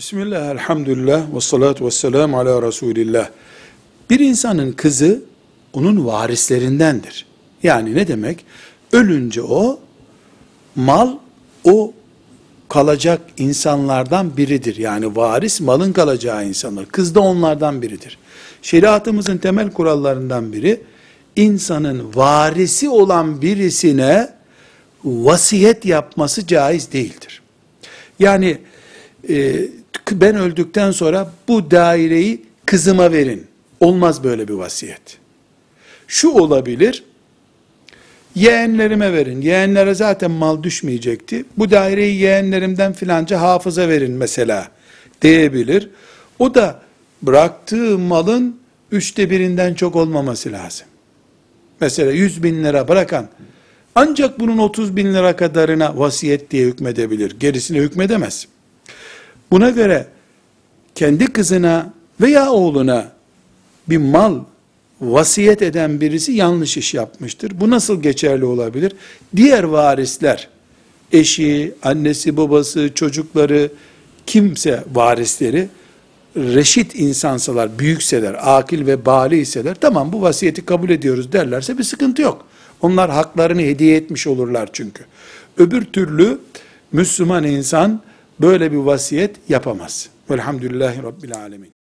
Bismillah, elhamdülillah, ve salatu ve selamu ala Resulillah. Bir insanın kızı onun varislerindendir. Yani ne demek? Ölünce o, mal o kalacak insanlardan biridir. Yani varis malın kalacağı insanlar. Kız da onlardan biridir. Şeriatımızın temel kurallarından biri, insanın varisi olan birisine vasiyet yapması caiz değildir. Yani e, ben öldükten sonra bu daireyi kızıma verin. Olmaz böyle bir vasiyet. Şu olabilir, yeğenlerime verin. Yeğenlere zaten mal düşmeyecekti. Bu daireyi yeğenlerimden filanca hafıza verin mesela diyebilir. O da bıraktığı malın üçte birinden çok olmaması lazım. Mesela 100 bin lira bırakan ancak bunun 30 bin lira kadarına vasiyet diye hükmedebilir. Gerisine hükmedemez. Buna göre kendi kızına veya oğluna bir mal vasiyet eden birisi yanlış iş yapmıştır. Bu nasıl geçerli olabilir? Diğer varisler, eşi, annesi, babası, çocukları, kimse varisleri, reşit insansalar, büyükseler, akil ve bali iseler, tamam bu vasiyeti kabul ediyoruz derlerse bir sıkıntı yok. Onlar haklarını hediye etmiş olurlar çünkü. Öbür türlü Müslüman insan böyle bir vasiyet yapamaz. Velhamdülillahi Rabbil Alemin.